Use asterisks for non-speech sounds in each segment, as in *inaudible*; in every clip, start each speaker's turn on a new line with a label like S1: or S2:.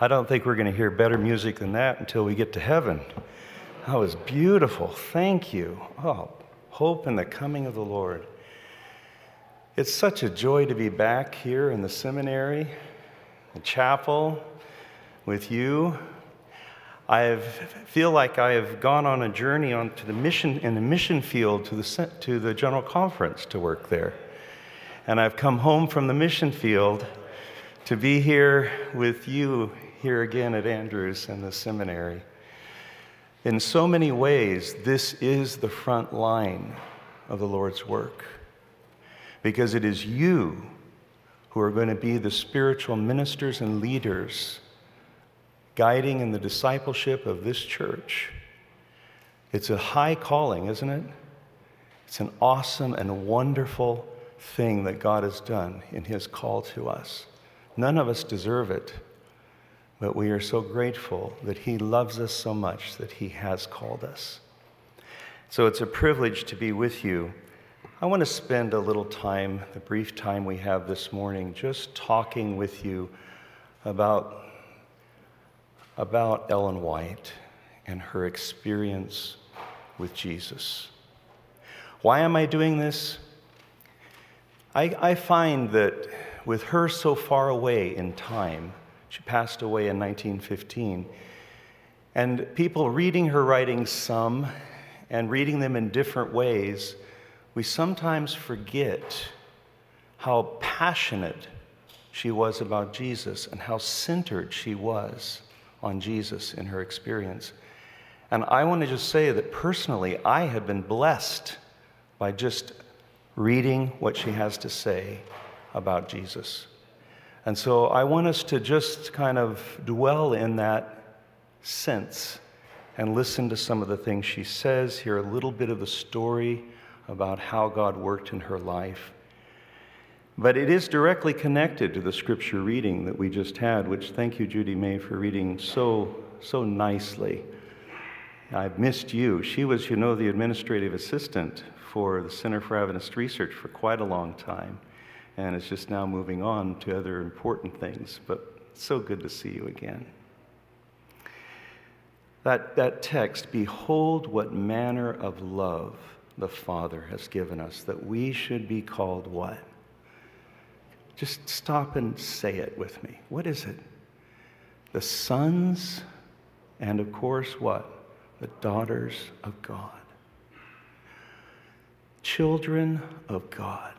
S1: I don't think we're going to hear better music than that until we get to heaven. That was beautiful. Thank you. Oh, hope in the coming of the Lord. It's such a joy to be back here in the seminary, the chapel, with you. I feel like I have gone on a journey onto the mission in the mission field to the to the general conference to work there, and I've come home from the mission field to be here with you here again at Andrews and the seminary. In so many ways, this is the front line of the Lord's work because it is you who are going to be the spiritual ministers and leaders guiding in the discipleship of this church. It's a high calling, isn't it? It's an awesome and wonderful thing that God has done in His call to us. None of us deserve it. But we are so grateful that He loves us so much that He has called us. So it's a privilege to be with you. I want to spend a little time, the brief time we have this morning, just talking with you about, about Ellen White and her experience with Jesus. Why am I doing this? I, I find that with her so far away in time, she passed away in 1915. And people reading her writings, some, and reading them in different ways, we sometimes forget how passionate she was about Jesus and how centered she was on Jesus in her experience. And I want to just say that personally, I have been blessed by just reading what she has to say about Jesus. And so I want us to just kind of dwell in that sense and listen to some of the things she says, hear a little bit of the story about how God worked in her life. But it is directly connected to the scripture reading that we just had, which thank you, Judy May, for reading so, so nicely. I've missed you. She was, you know, the administrative assistant for the Center for Adventist Research for quite a long time and it's just now moving on to other important things. But so good to see you again. That, that text, behold what manner of love the Father has given us, that we should be called what? Just stop and say it with me. What is it? The sons, and of course, what? The daughters of God. Children of God.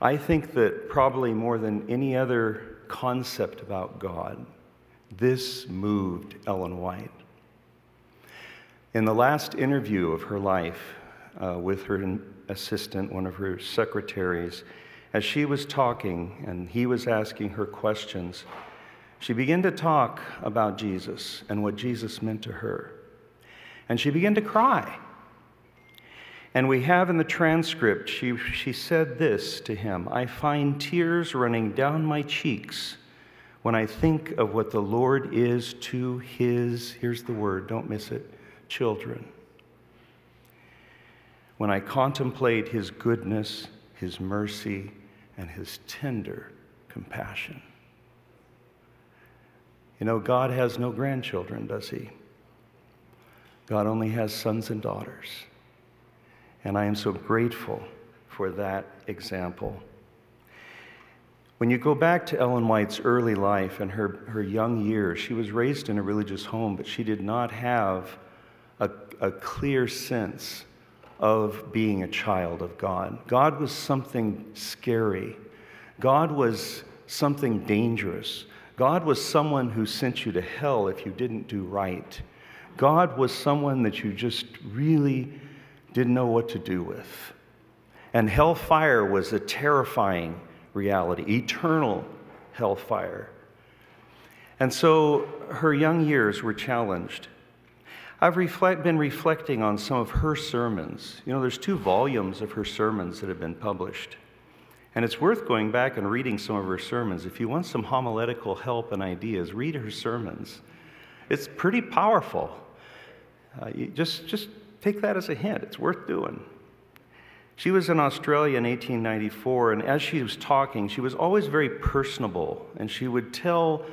S1: I think that probably more than any other concept about God, this moved Ellen White. In the last interview of her life uh, with her assistant, one of her secretaries, as she was talking and he was asking her questions, she began to talk about Jesus and what Jesus meant to her. And she began to cry. And we have in the transcript, she, she said this to him I find tears running down my cheeks when I think of what the Lord is to his, here's the word, don't miss it, children. When I contemplate his goodness, his mercy, and his tender compassion. You know, God has no grandchildren, does he? God only has sons and daughters. And I am so grateful for that example. When you go back to Ellen White's early life and her, her young years, she was raised in a religious home, but she did not have a, a clear sense of being a child of God. God was something scary, God was something dangerous. God was someone who sent you to hell if you didn't do right. God was someone that you just really didn't know what to do with. And hellfire was a terrifying reality, eternal hellfire. And so her young years were challenged. I've reflect, been reflecting on some of her sermons. You know, there's two volumes of her sermons that have been published. And it's worth going back and reading some of her sermons. If you want some homiletical help and ideas, read her sermons. It's pretty powerful. Uh, just, just Take that as a hint, it's worth doing. She was in Australia in 1894, and as she was talking, she was always very personable, and she would tell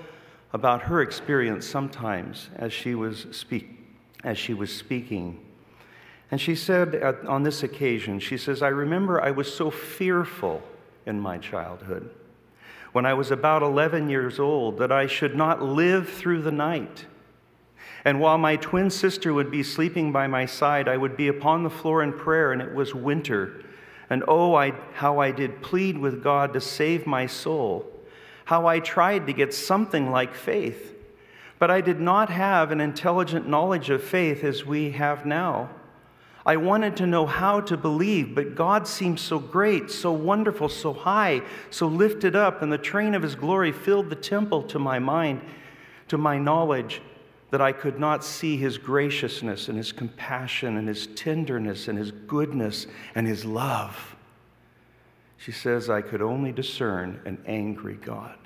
S1: about her experience sometimes as she was, speak, as she was speaking. And she said on this occasion, she says, I remember I was so fearful in my childhood when I was about 11 years old that I should not live through the night. And while my twin sister would be sleeping by my side, I would be upon the floor in prayer, and it was winter. And oh, I, how I did plead with God to save my soul, how I tried to get something like faith. But I did not have an intelligent knowledge of faith as we have now. I wanted to know how to believe, but God seemed so great, so wonderful, so high, so lifted up, and the train of His glory filled the temple to my mind, to my knowledge, that I could not see His graciousness and His compassion and His tenderness and His goodness and His love. She says, I could only discern an angry God.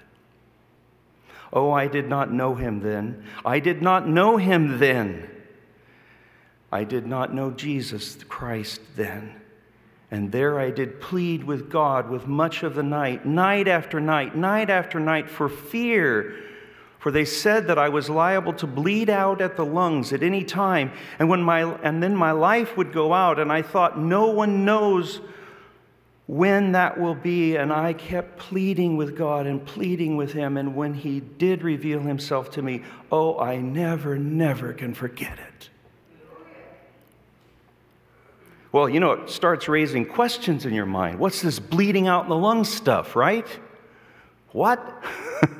S1: Oh, I did not know Him then. I did not know Him then. I did not know Jesus Christ then. And there I did plead with God with much of the night, night after night, night after night, for fear. For they said that I was liable to bleed out at the lungs at any time, and, when my, and then my life would go out. And I thought, no one knows when that will be. And I kept pleading with God and pleading with Him. And when He did reveal Himself to me, oh, I never, never can forget it. Well, you know, it starts raising questions in your mind. What's this bleeding out in the lungs stuff, right? What? *laughs*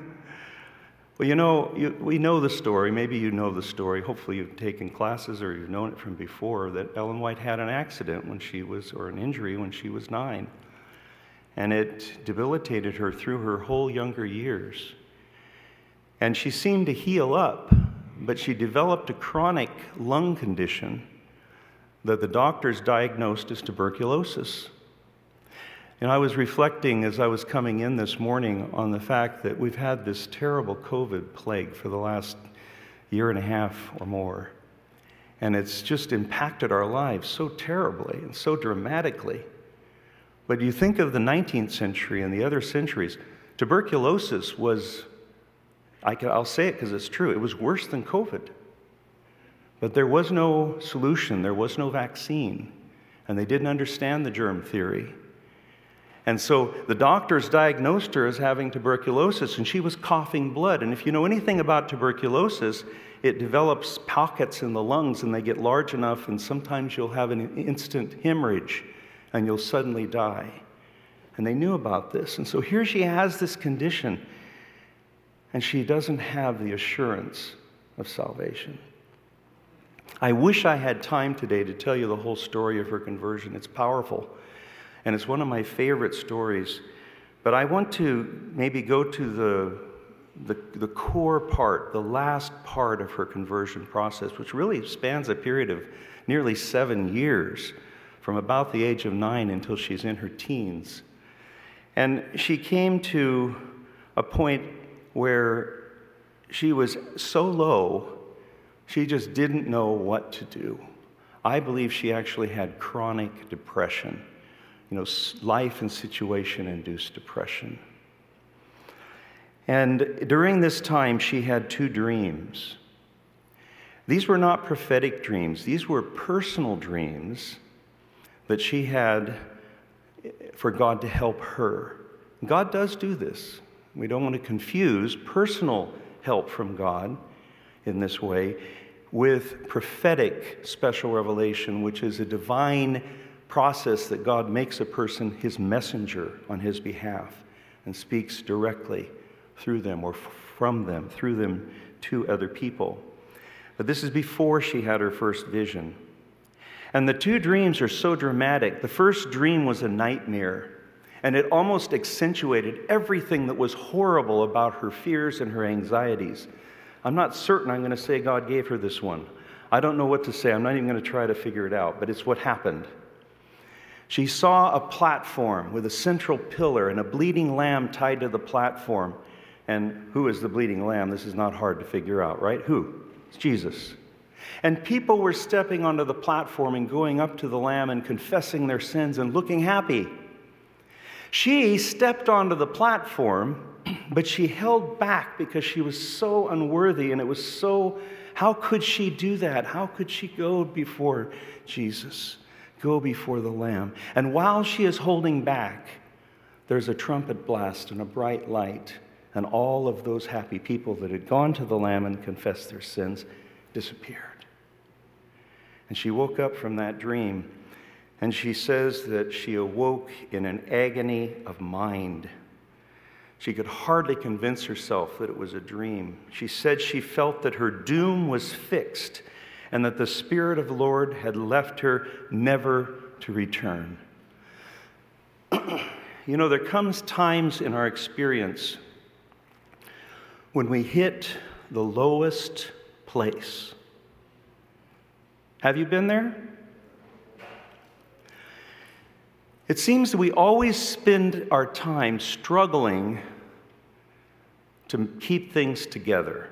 S1: well, you know, you, we know the story. Maybe you know the story. Hopefully, you've taken classes or you've known it from before that Ellen White had an accident when she was, or an injury when she was nine. And it debilitated her through her whole younger years. And she seemed to heal up, but she developed a chronic lung condition that the doctors diagnosed as tuberculosis. And I was reflecting as I was coming in this morning on the fact that we've had this terrible COVID plague for the last year and a half or more. And it's just impacted our lives so terribly and so dramatically. But you think of the 19th century and the other centuries, tuberculosis was, I will say it because it's true, it was worse than COVID. But there was no solution, there was no vaccine, and they didn't understand the germ theory. And so the doctors diagnosed her as having tuberculosis, and she was coughing blood. And if you know anything about tuberculosis, it develops pockets in the lungs, and they get large enough, and sometimes you'll have an instant hemorrhage, and you'll suddenly die. And they knew about this. And so here she has this condition, and she doesn't have the assurance of salvation. I wish I had time today to tell you the whole story of her conversion. It's powerful, and it's one of my favorite stories. But I want to maybe go to the, the, the core part, the last part of her conversion process, which really spans a period of nearly seven years, from about the age of nine until she's in her teens. And she came to a point where she was so low she just didn't know what to do. I believe she actually had chronic depression, you know, life and situation induced depression. And during this time, she had two dreams. These were not prophetic dreams, these were personal dreams that she had eh, for God to help her. God does do this. We don't want to confuse personal help from God in this way with prophetic special revelation, which is a divine process that God makes a person his messenger on his behalf and speaks directly through them or from them, through them to other people. But this is before she had her first vision. And the two dreams are so dramatic. The first dream was a nightmare, and it almost accentuated everything that was horrible about her fears and her anxieties. I'm not certain I'm going to say God gave her this one. I don't know what to say. I'm not even going to try to figure it out, but it's what happened. She saw a platform with a central pillar and a bleeding lamb tied to the platform. And who is the bleeding lamb? This is not hard to figure out, right? Who? It's Jesus. And people were stepping onto the platform and going up to the lamb and confessing their sins and looking happy. She stepped onto the platform but she held back because she was so unworthy and it was so how could she do that? How could she go before Jesus? Go before the Lamb. And while she is holding back, there's a trumpet blast and a bright light, and all of those happy people that had gone to the Lamb and confessed their sins disappeared. And she woke up from that dream, and she says that she awoke in an agony of mind. She could hardly convince herself that it was a dream. She said she felt that her doom was fixed and that the Spirit of the Lord had left her never to return. *clears throat* you know, there comes times in our experience when we hit the lowest place. Have you been there? It seems that we always spend our time struggling to keep things together.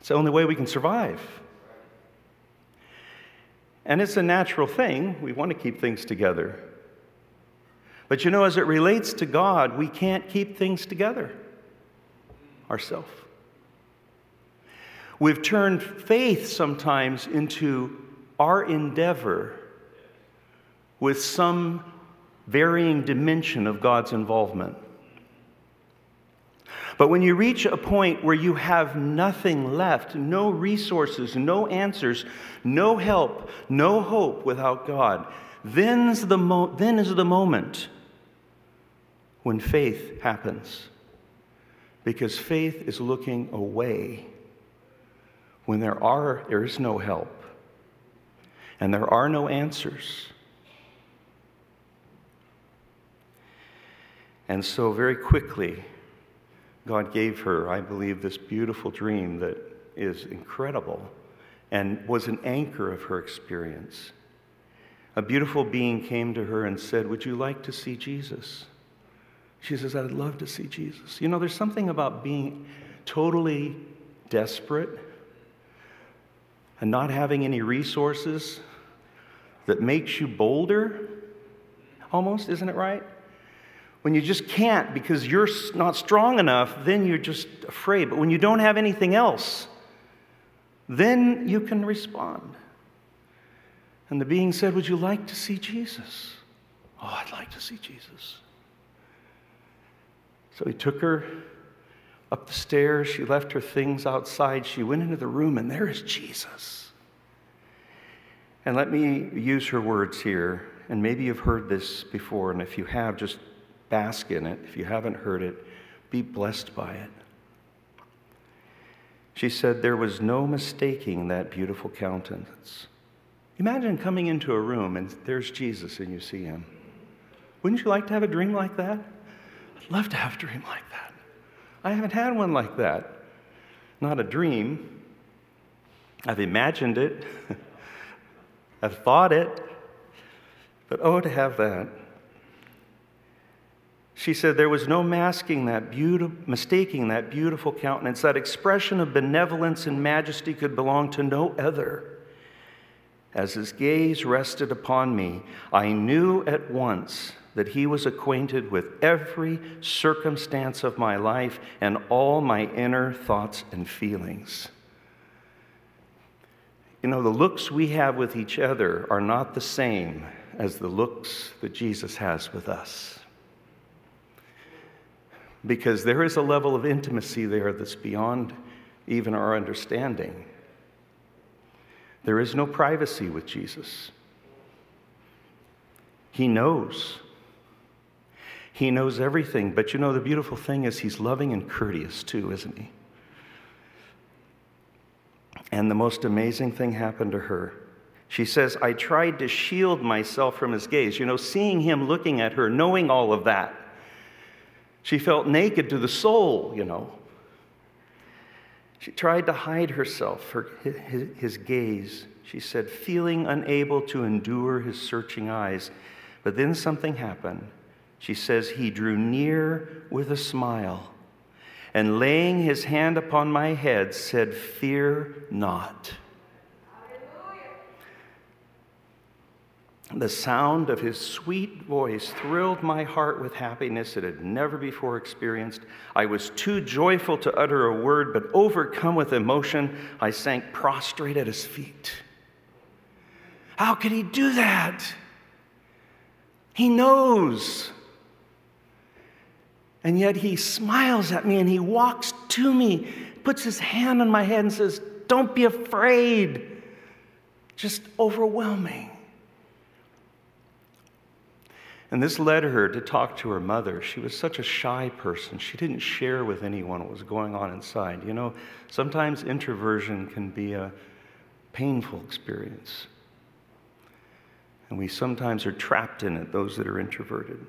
S1: It's the only way we can survive. And it's a natural thing. We want to keep things together. But you know, as it relates to God, we can't keep things together ourselves. We've turned faith sometimes into our endeavor with some varying dimension of God's involvement. But when you reach a point where you have nothing left, no resources, no answers, no help, no hope without God, then's the mo- then is the moment when faith happens. Because faith is looking away when there, are, there is no help and there are no answers. And so, very quickly, God gave her, I believe, this beautiful dream that is incredible and was an anchor of her experience. A beautiful being came to her and said, Would you like to see Jesus? She says, I'd love to see Jesus. You know, there's something about being totally desperate and not having any resources that makes you bolder, almost, isn't it right? When you just can't because you're not strong enough, then you're just afraid. But when you don't have anything else, then you can respond. And the being said, Would you like to see Jesus? Oh, I'd like to see Jesus. So he took her up the stairs. She left her things outside. She went into the room, and there is Jesus. And let me use her words here. And maybe you've heard this before, and if you have, just bask in it. If you haven't heard it, be blessed by it. She said, There was no mistaking that beautiful countenance. Imagine coming into a room and there's Jesus and you see him. Wouldn't you like to have a dream like that? I'd love to have a dream like that. I haven't had one like that. Not a dream. I've imagined it, *laughs* I've thought it, but oh, to have that. She said there was no masking that mistaking that beautiful countenance. That expression of benevolence and majesty could belong to no other. As his gaze rested upon me, I knew at once that he was acquainted with every circumstance of my life and all my inner thoughts and feelings. You know, the looks we have with each other are not the same as the looks that Jesus has with us because there is a level of intimacy there that's beyond even our understanding. There is no privacy with Jesus. He knows. He knows everything. But you know, the beautiful thing is, he's loving and courteous too, isn't he? And the most amazing thing happened to her. She says, I tried to shield myself from his gaze. You know, seeing him looking at her, knowing all of that. She felt naked to the soul, you know. She tried to hide herself, her, his, his gaze. She said, feeling unable to endure his searching eyes. But then something happened. She says, He drew near with a smile and laying his hand upon my head said, Fear not. The sound of his sweet voice thrilled my heart with happiness it had never before experienced. I was too joyful to utter a word, but overcome with emotion, I sank prostrate at his feet. How could he do that? He knows. And yet he smiles at me and he walks to me, puts his hand on my head and says, Don't be afraid. Just overwhelming. And this led her to talk to her mother. She was such a shy person. She didn't share with anyone what was going on inside. You know, sometimes introversion can be a painful experience. And we sometimes are trapped in it, those that are introverted.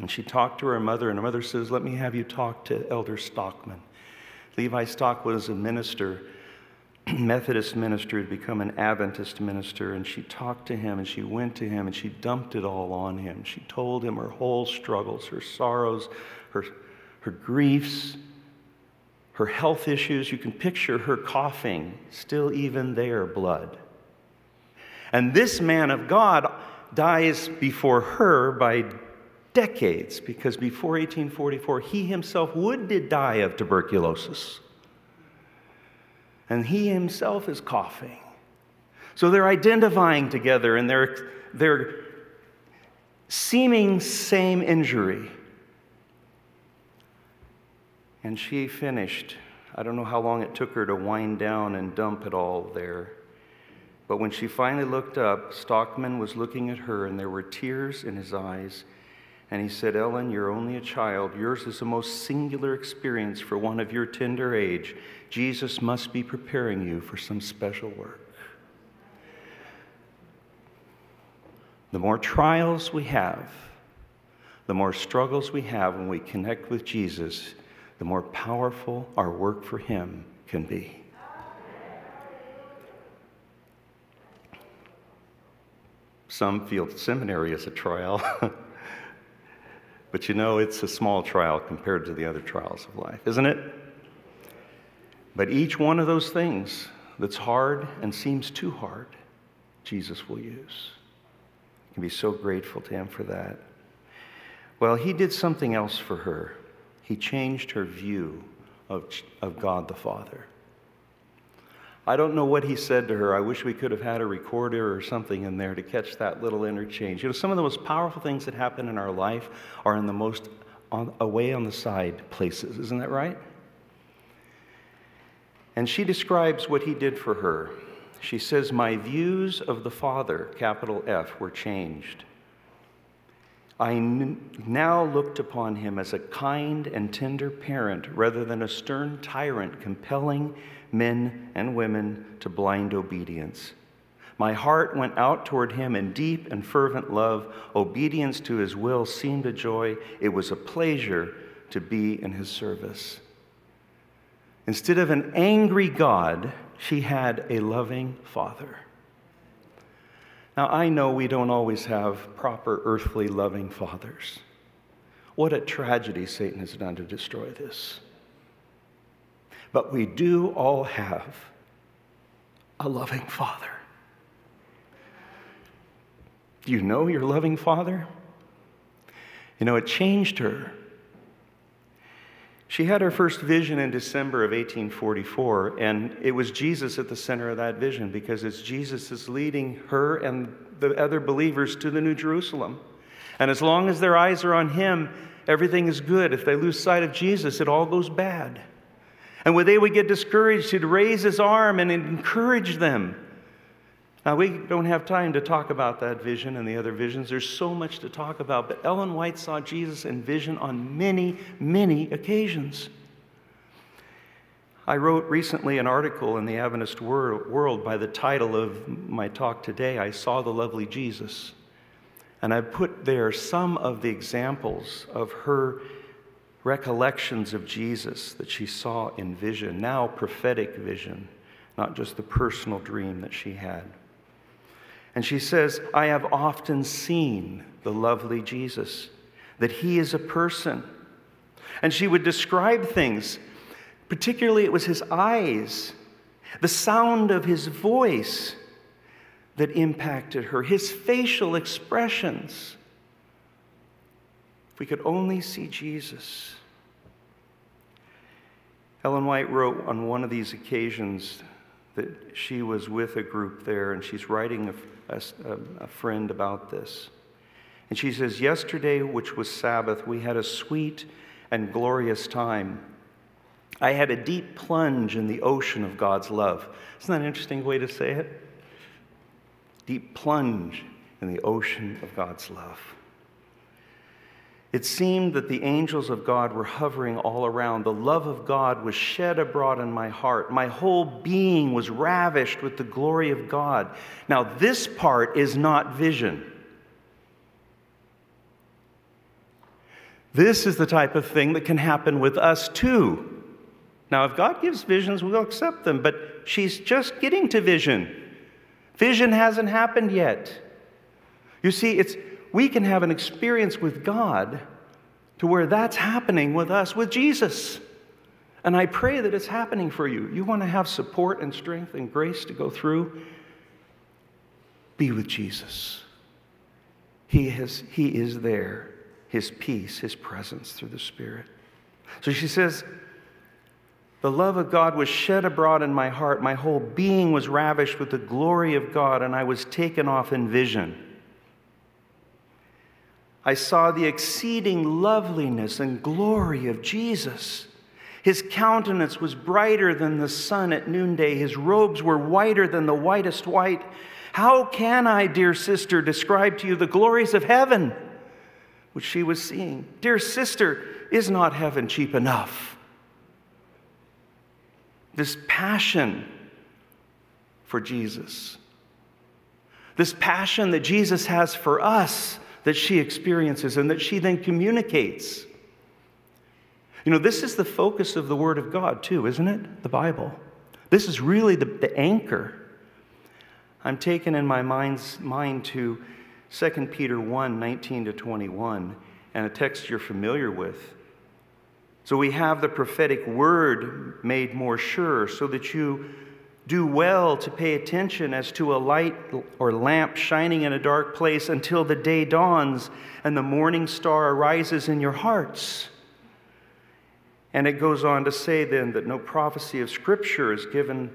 S1: And she talked to her mother, and her mother says, Let me have you talk to Elder Stockman. Levi Stock was a minister *clears throat* Methodist minister had become an Adventist minister, and she talked to him and she went to him and she dumped it all on him. She told him her whole struggles, her sorrows, her, her griefs, her health issues. You can picture her coughing, still even there, blood. And this man of God dies before her by decades because before 1844, he himself would die of tuberculosis and he himself is coughing. So they're identifying together and they're, they're seeming same injury. And she finished. I don't know how long it took her to wind down and dump it all there. But when she finally looked up, Stockman was looking at her and there were tears in his eyes. And he said, Ellen, you're only a child. Yours is the most singular experience for one of your tender age. Jesus must be preparing you for some special work. The more trials we have, the more struggles we have when we connect with Jesus, the more powerful our work for Him can be. Some feel seminary is a trial. *laughs* But you know, it's a small trial compared to the other trials of life, isn't it? But each one of those things that's hard and seems too hard, Jesus will use. You can be so grateful to Him for that. Well, He did something else for her. He changed her view of, of God the Father. I don't know what he said to her. I wish we could have had a recorder or something in there to catch that little interchange. You know, some of the most powerful things that happen in our life are in the most on, away on the side places. Isn't that right? And she describes what he did for her. She says, My views of the Father, capital F, were changed. I now looked upon him as a kind and tender parent rather than a stern tyrant compelling men and women to blind obedience. My heart went out toward him in deep and fervent love. Obedience to his will seemed a joy. It was a pleasure to be in his service. Instead of an angry God, she had a loving father. Now, I know we don't always have proper earthly loving fathers. What a tragedy Satan has done to destroy this. But we do all have a loving Father. Do you know your loving Father? You know, it changed her. She had her first vision in December of 1844, and it was Jesus at the center of that vision because it's Jesus is leading her and the other believers to the New Jerusalem. And as long as their eyes are on Him, everything is good. If they lose sight of Jesus, it all goes bad. And when they would get discouraged, he'd raise his arm and encourage them. Now, we don't have time to talk about that vision and the other visions. There's so much to talk about. But Ellen White saw Jesus in vision on many, many occasions. I wrote recently an article in the Adventist World by the title of my talk today, I Saw the Lovely Jesus. And I put there some of the examples of her recollections of Jesus that she saw in vision, now prophetic vision, not just the personal dream that she had. And she says, I have often seen the lovely Jesus, that he is a person. And she would describe things, particularly it was his eyes, the sound of his voice, that impacted her, his facial expressions. If we could only see Jesus. Ellen White wrote on one of these occasions that she was with a group there and she's writing a, a, a, friend about this. And she says, Yesterday, which was Sabbath, we had a sweet and glorious time. I had a deep plunge in the ocean of God's love. Isn't that an interesting way to say it? Deep plunge in the ocean of God's love. It seemed that the angels of God were hovering all around. The love of God was shed abroad in my heart. My whole being was ravished with the glory of God. Now, this part is not vision. This is the type of thing that can happen with us too. Now, if God gives visions, we'll accept them, but she's just getting to vision. Vision hasn't happened yet. You see, it's we can have an experience with God to where that's happening with us, with Jesus. And I pray that it's happening for you. You want to have support and strength and grace to go through? Be with Jesus. He, has, he is there, His peace, His presence through the Spirit. So she says, The love of God was shed abroad in my heart. My whole being was ravished with the glory of God, and I was taken off in vision. I saw the exceeding loveliness and glory of Jesus. His countenance was brighter than the sun at noonday. His robes were whiter than the whitest white. How can I, dear sister, describe to you the glories of heaven which she was seeing? Dear sister, is not heaven cheap enough? This passion for Jesus, this passion that Jesus has for us that she experiences and that she then communicates. You know, this is the focus of the Word of God, too, isn't it? The Bible. This is really the, the anchor. I'm taken in my mind's mind to 2 Peter 1 19 to 21, and a text you're familiar with. So we have the prophetic word made more sure, so that you do well to pay attention as to a light or lamp shining in a dark place until the day dawns and the morning star arises in your hearts. And it goes on to say then that no prophecy of Scripture is given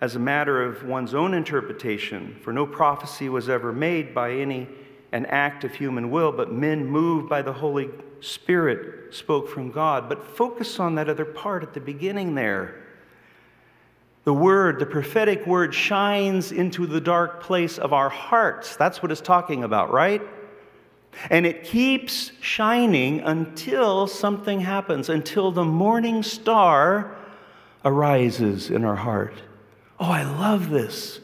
S1: as a matter of one's own interpretation, for no prophecy was ever made by any an act of human will, but men moved by the Holy Spirit spoke from God. But focus on that other part at the beginning there the word, the prophetic word, shines into the dark place of our hearts. That's what it's talking about, right? And it keeps shining until something happens, until the morning star arises in our heart. Oh, I love this.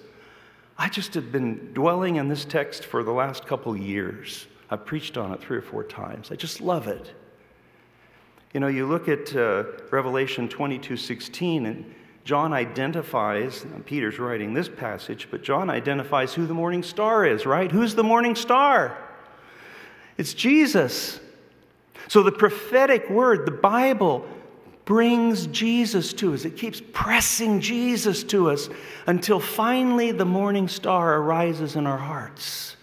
S1: I just have been dwelling in this text for the last couple years. I've preached on it three or four times. I just love it. You know, you look at uh, Revelation 22 16, and John identifies, Peter's writing this passage, but John identifies who the morning star is, right? Who's the morning star? It's Jesus. So the prophetic word, the Bible, brings Jesus to us. It keeps pressing Jesus to us until finally the morning star arises in our hearts.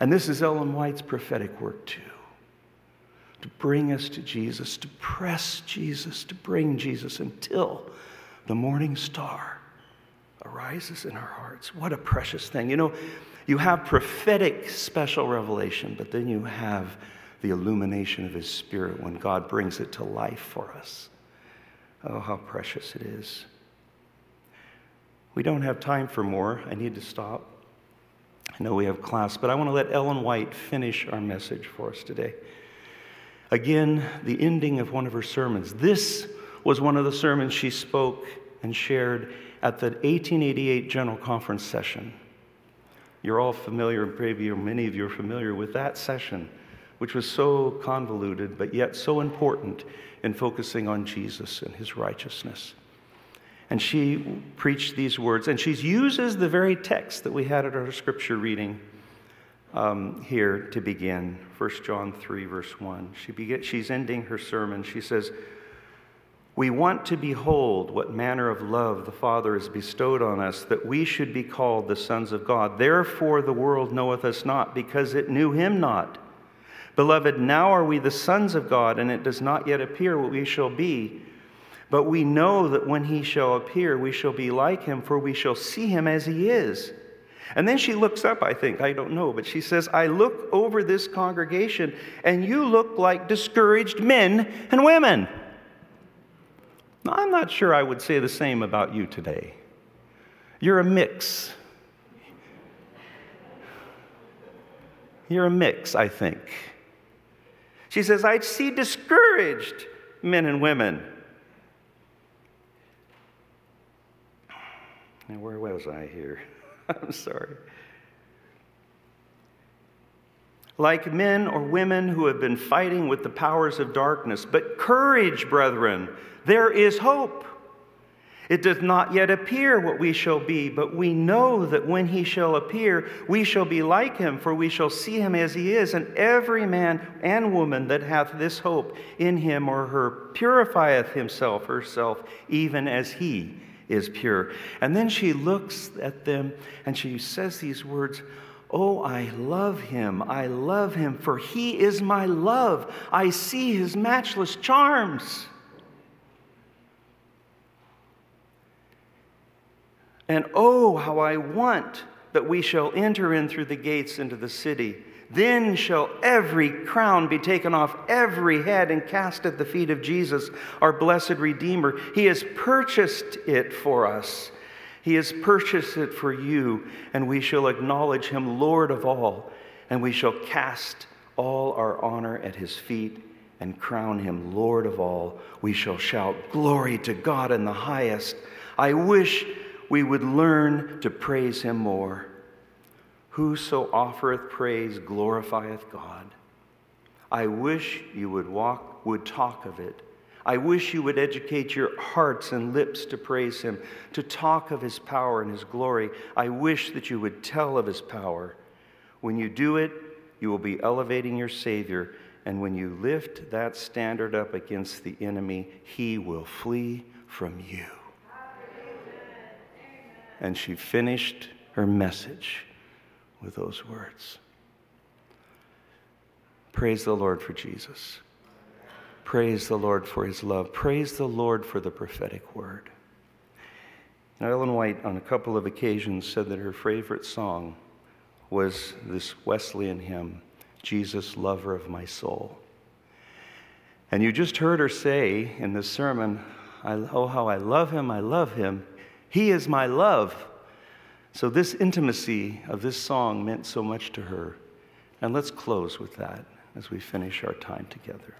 S1: And this is Ellen White's prophetic work, too to bring us to Jesus, to press Jesus, to bring Jesus until the morning star arises in our hearts. What a precious thing. You know, you have prophetic special revelation, but then you have the illumination of His Spirit when God brings it to life for us. Oh, how precious it is. We don't have time for more. I need to stop. I know we have class, but I want to let Ellen White finish our message for us today. Again, the ending of one of her sermons. This was one of the sermons she spoke and shared at the 1888 General Conference session. You're all familiar, maybe or many of you are familiar with that session, which was so convoluted but yet so important in focusing on Jesus and his righteousness. And she preached these words, and she uses the very text that we had at our scripture reading um, here to begin 1 John 3, verse 1. She begin, she's ending her sermon. She says, We want to behold what manner of love the Father has bestowed on us, that we should be called the sons of God. Therefore, the world knoweth us not, because it knew him not. Beloved, now are we the sons of God, and it does not yet appear what we shall be. But we know that when he shall appear, we shall be like him, for we shall see him as he is. And then she looks up, I think, I don't know, but she says, I look over this congregation, and you look like discouraged men and women. Now, I'm not sure I would say the same about you today. You're a mix. You're a mix, I think. She says, I see discouraged men and women. And where was I here? *laughs* I'm sorry. Like men or women who have been fighting with the powers of darkness. But courage, brethren, there is hope. It does not yet appear what we shall be, but we know that when he shall appear, we shall be like him, for we shall see him as he is. And every man and woman that hath this hope in him or her purifieth himself, herself, even as he is pure. And then she looks at them and she says these words Oh, I love him. I love him, for he is my love. I see his matchless charms. And oh, how I want that we shall enter in through the gates into the city. Then shall every crown be taken off every head and cast at the feet of Jesus, our blessed Redeemer. He has purchased it for us. He has purchased it for you, and we shall acknowledge him Lord of all, and we shall cast all our honor at his feet and crown him Lord of all. We shall shout, Glory to God in the highest. I wish we would learn to praise him more. Whoso offereth praise glorifieth God. I wish you would walk, would talk of it. I wish you would educate your hearts and lips to praise him, to talk of his power and his glory. I wish that you would tell of his power. When you do it, you will be elevating your Savior. And when you lift that standard up against the enemy, he will flee from you. And she finished her message with those words. Praise the Lord for Jesus. Praise the Lord for his love. Praise the Lord for the prophetic word. Now, Ellen White, on a couple of occasions, said that her favorite song was this Wesleyan hymn, Jesus, Lover of My Soul. And you just heard her say in this sermon, Oh, how I love him, I love him. He is my love. So, this intimacy of this song meant so much to her. And let's close with that as we finish our time together.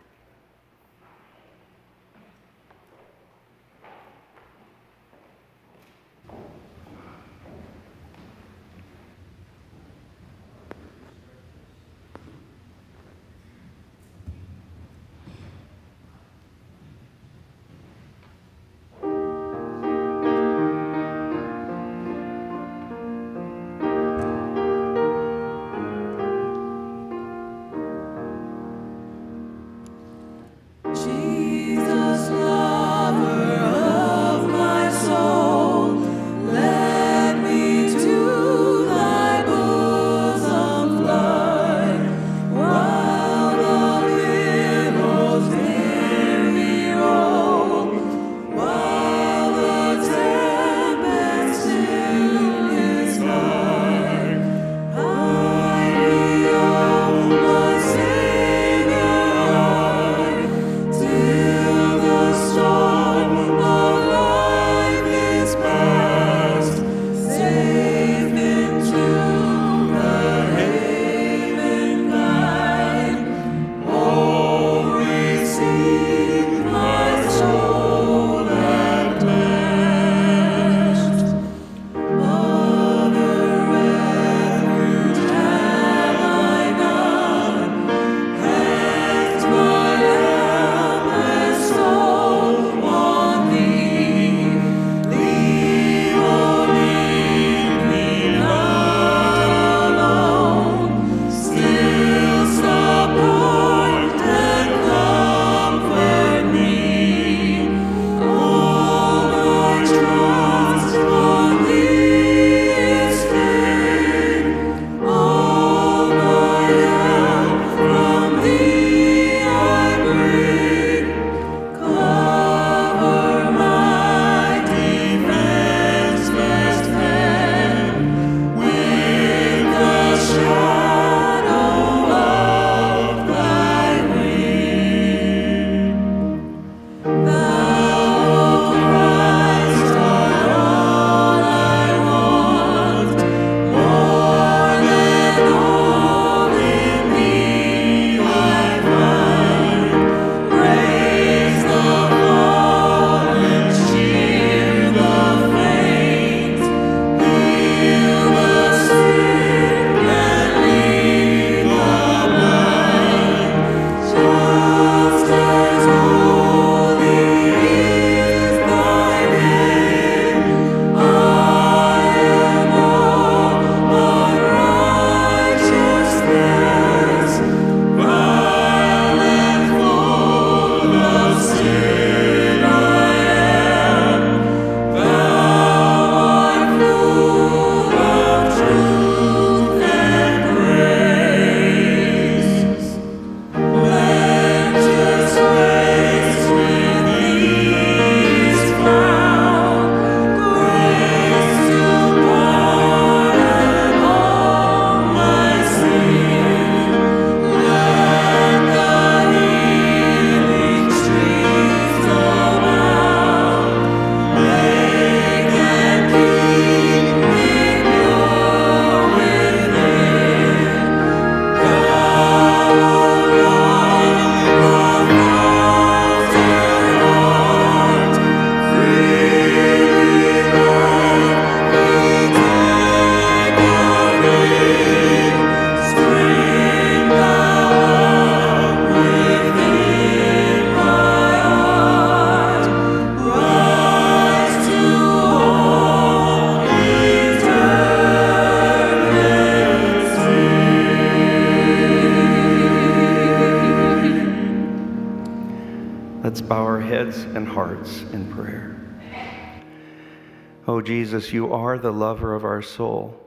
S1: Oh, Jesus, you are the lover of our soul.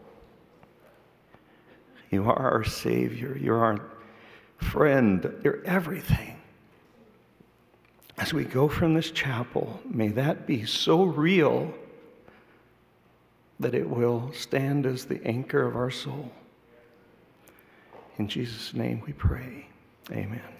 S1: You are our Savior. You're our friend. You're everything. As we go from this chapel, may that be so real that it will stand as the anchor of our soul. In Jesus' name we pray. Amen.